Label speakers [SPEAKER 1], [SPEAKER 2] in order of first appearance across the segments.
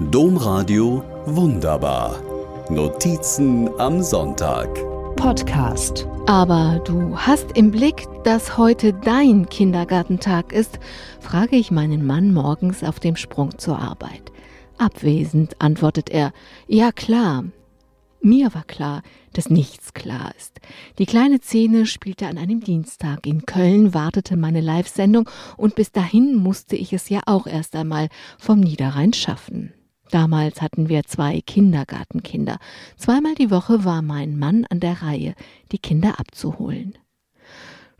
[SPEAKER 1] Domradio Wunderbar. Notizen am Sonntag.
[SPEAKER 2] Podcast. Aber du hast im Blick, dass heute dein Kindergartentag ist, frage ich meinen Mann morgens auf dem Sprung zur Arbeit. Abwesend antwortet er, ja klar. Mir war klar, dass nichts klar ist. Die kleine Szene spielte an einem Dienstag. In Köln wartete meine Live-Sendung und bis dahin musste ich es ja auch erst einmal vom Niederrhein schaffen. Damals hatten wir zwei Kindergartenkinder. Zweimal die Woche war mein Mann an der Reihe, die Kinder abzuholen.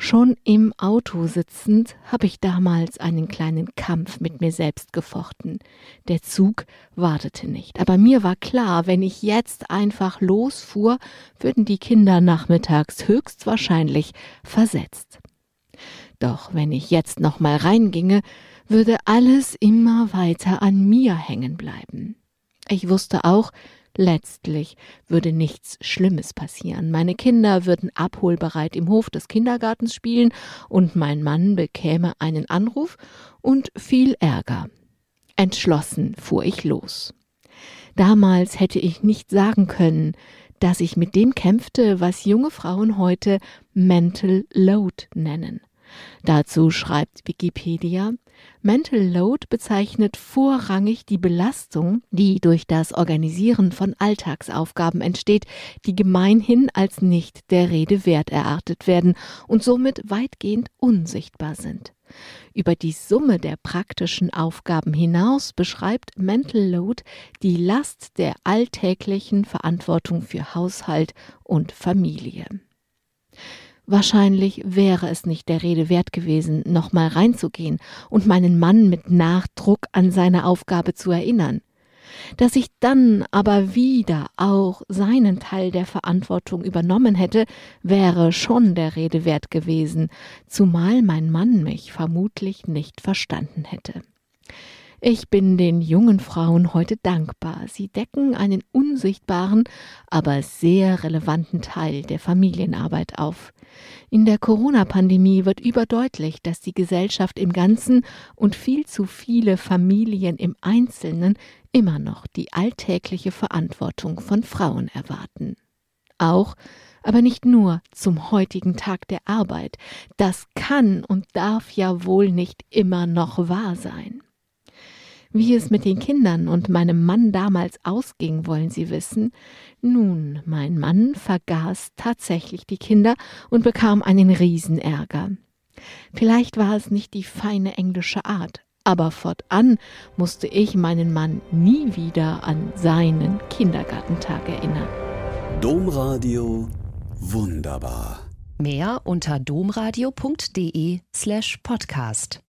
[SPEAKER 2] Schon im Auto sitzend habe ich damals einen kleinen Kampf mit mir selbst gefochten. Der Zug wartete nicht, aber mir war klar, wenn ich jetzt einfach losfuhr, würden die Kinder nachmittags höchstwahrscheinlich versetzt. Doch wenn ich jetzt noch mal reinginge, würde alles immer weiter an mir hängen bleiben. Ich wusste auch, letztlich würde nichts Schlimmes passieren. Meine Kinder würden abholbereit im Hof des Kindergartens spielen und mein Mann bekäme einen Anruf und viel Ärger. Entschlossen fuhr ich los. Damals hätte ich nicht sagen können, dass ich mit dem kämpfte, was junge Frauen heute Mental Load nennen. Dazu schreibt Wikipedia, Mental Load bezeichnet vorrangig die Belastung, die durch das Organisieren von Alltagsaufgaben entsteht, die gemeinhin als nicht der Rede wert erachtet werden und somit weitgehend unsichtbar sind. Über die Summe der praktischen Aufgaben hinaus beschreibt Mental Load die Last der alltäglichen Verantwortung für Haushalt und Familie. Wahrscheinlich wäre es nicht der Rede wert gewesen, nochmal reinzugehen und meinen Mann mit Nachdruck an seine Aufgabe zu erinnern. Dass ich dann aber wieder auch seinen Teil der Verantwortung übernommen hätte, wäre schon der Rede wert gewesen, zumal mein Mann mich vermutlich nicht verstanden hätte. Ich bin den jungen Frauen heute dankbar. Sie decken einen unsichtbaren, aber sehr relevanten Teil der Familienarbeit auf. In der Corona-Pandemie wird überdeutlich, dass die Gesellschaft im Ganzen und viel zu viele Familien im Einzelnen immer noch die alltägliche Verantwortung von Frauen erwarten. Auch aber nicht nur zum heutigen Tag der Arbeit. Das kann und darf ja wohl nicht immer noch wahr sein. Wie es mit den Kindern und meinem Mann damals ausging, wollen Sie wissen? Nun, mein Mann vergaß tatsächlich die Kinder und bekam einen Riesenärger. Vielleicht war es nicht die feine englische Art, aber fortan musste ich meinen Mann nie wieder an seinen Kindergartentag erinnern.
[SPEAKER 1] Domradio wunderbar.
[SPEAKER 3] Mehr unter domradio.de slash podcast.